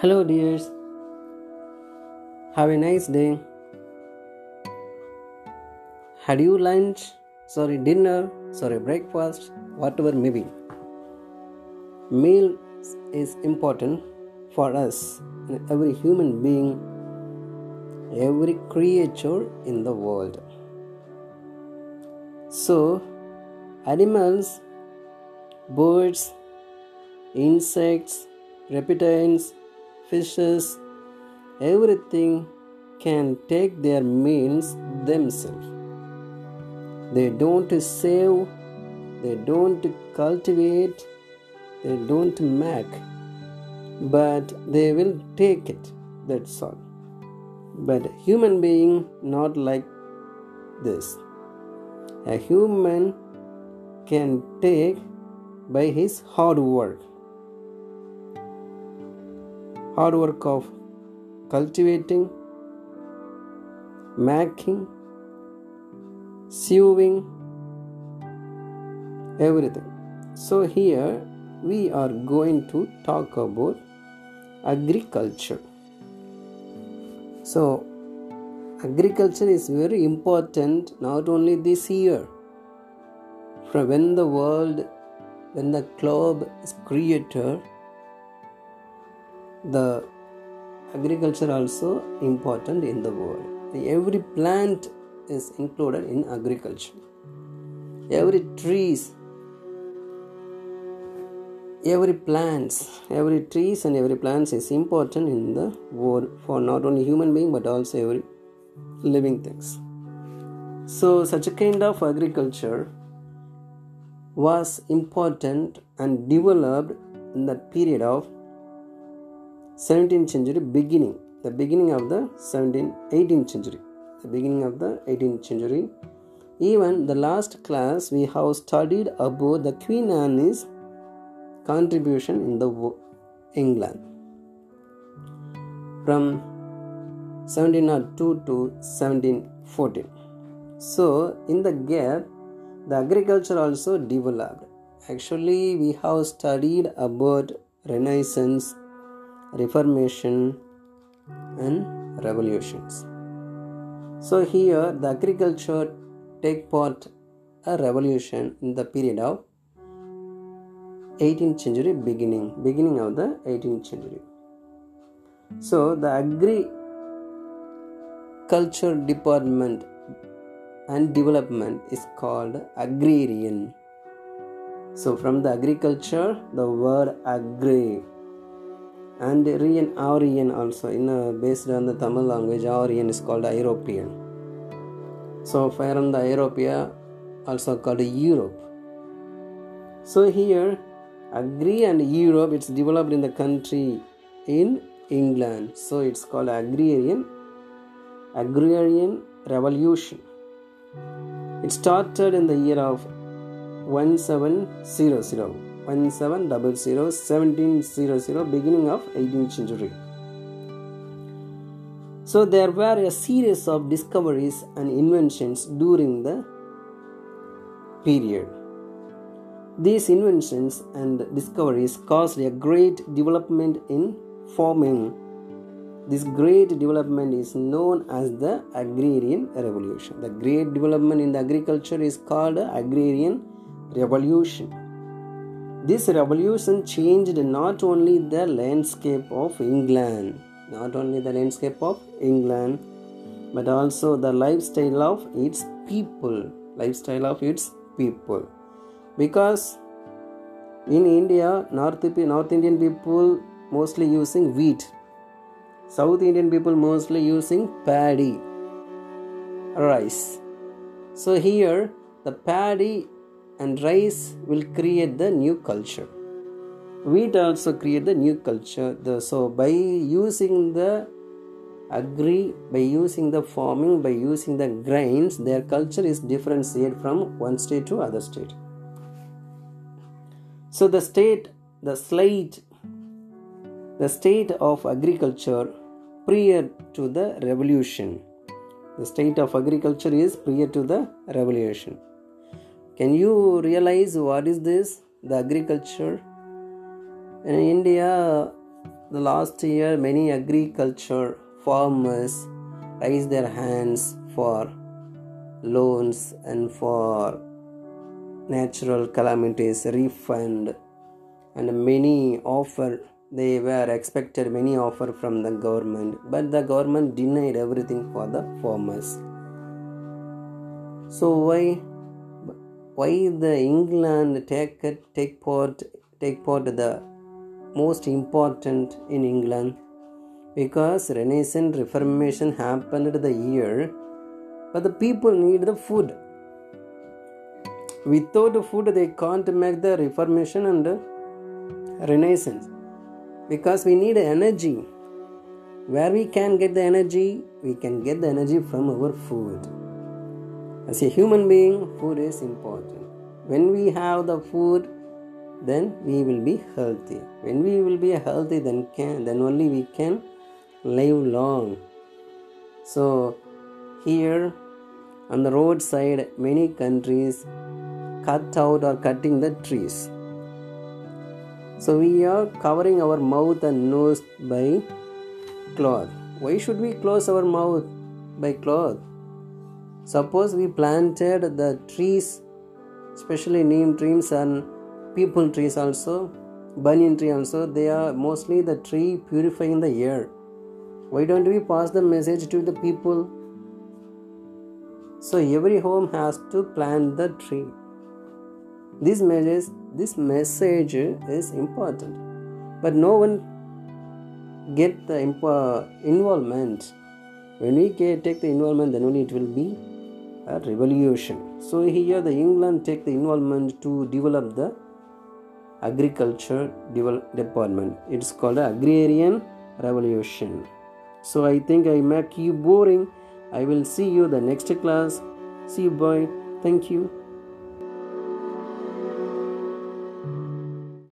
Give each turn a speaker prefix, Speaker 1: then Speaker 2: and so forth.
Speaker 1: Hello, dears. Have a nice day. Had you lunch? Sorry, dinner? Sorry, breakfast? Whatever may be. Meal is important for us, every human being, every creature in the world. So, animals, birds, insects, reptiles, fishes, everything can take their meals themselves. They don't save, they don't cultivate, they don't make, but they will take it. That's all. But human being not like this. A human can take by his hard work. Hard work of cultivating, making, sewing, everything. So, here we are going to talk about agriculture. So, agriculture is very important not only this year, from when the world, when the globe is created, the agriculture also important in the world. Every plant is included in agriculture. Every trees, every plants, every trees and every plants is important in the world for not only human being but also every living things. So such a kind of agriculture was important and developed in the period of 17th century beginning the beginning of the 17th 18th century the beginning of the 18th century. Even the last class we have studied about the queen anne's contribution in the england. From 1702 to 1714 so in the gap the agriculture also developed. Actually we have studied about renaissance reformation and revolutions. So here the agriculture take part a revolution in the period of 18th century beginning beginning of the 18th century. So the agriculture department and development is called agrarian. So from the agriculture the word agri and Aryan Aryan also. In based on the Tamil language Aryan is called European. So from the Europea also called Europe. So here agri and Europe it's developed in the country in England. So it's called agrarian agrarian revolution. It started in the year of 1700 1700 1700 beginning of 18th century. So there were a series of discoveries and inventions during the period. These inventions and discoveries caused a great development in farming. This great development is known as the agrarian revolution. The great development in the agriculture is called agrarian revolution this revolution changed not only the landscape of England, not only the landscape of England, but also the lifestyle of its people, lifestyle of its people. Because in India, North, North Indian people mostly using wheat, South Indian people mostly using paddy, rice. So here the paddy and rice will create the new culture. Wheat also create the new culture. The, so by using the agri by using the farming by using the grains their culture is differentiated from one state to other state. So the state the slate the state of agriculture prior to the revolution. The state of agriculture is prior to the revolution can you realize what is this? The agriculture. In India, the last year many agriculture farmers raised their hands for loans and for natural calamities refund and many offer they were expected many offer from the government but the government denied everything for the farmers so why why the england take take part take part the most important in england? Because renaissance reformation happened the year but the people need the food. Without the food they can't make the reformation and renaissance. Because we need energy. Where we can get the energy? We can get the energy from our food as a human being food is important when we have the food then we will be healthy when we will be healthy then can then only we can live long so here on the roadside many countries cut out or cutting the trees so we are covering our mouth and nose by cloth. Why should we close our mouth by cloth? Suppose we planted the trees, especially neem trees and peepal trees also, banyan tree also, they are mostly the tree purifying the air. Why don't we pass the message to the people? So every home has to plant the tree. This message, this message is important, but no one get the involvement. When we take the involvement, then only it will be a revolution. So here the England take the involvement to develop the agriculture department. It's called agrarian revolution. So I think I make you boring. I will see you the next class. See you, boy. Thank you.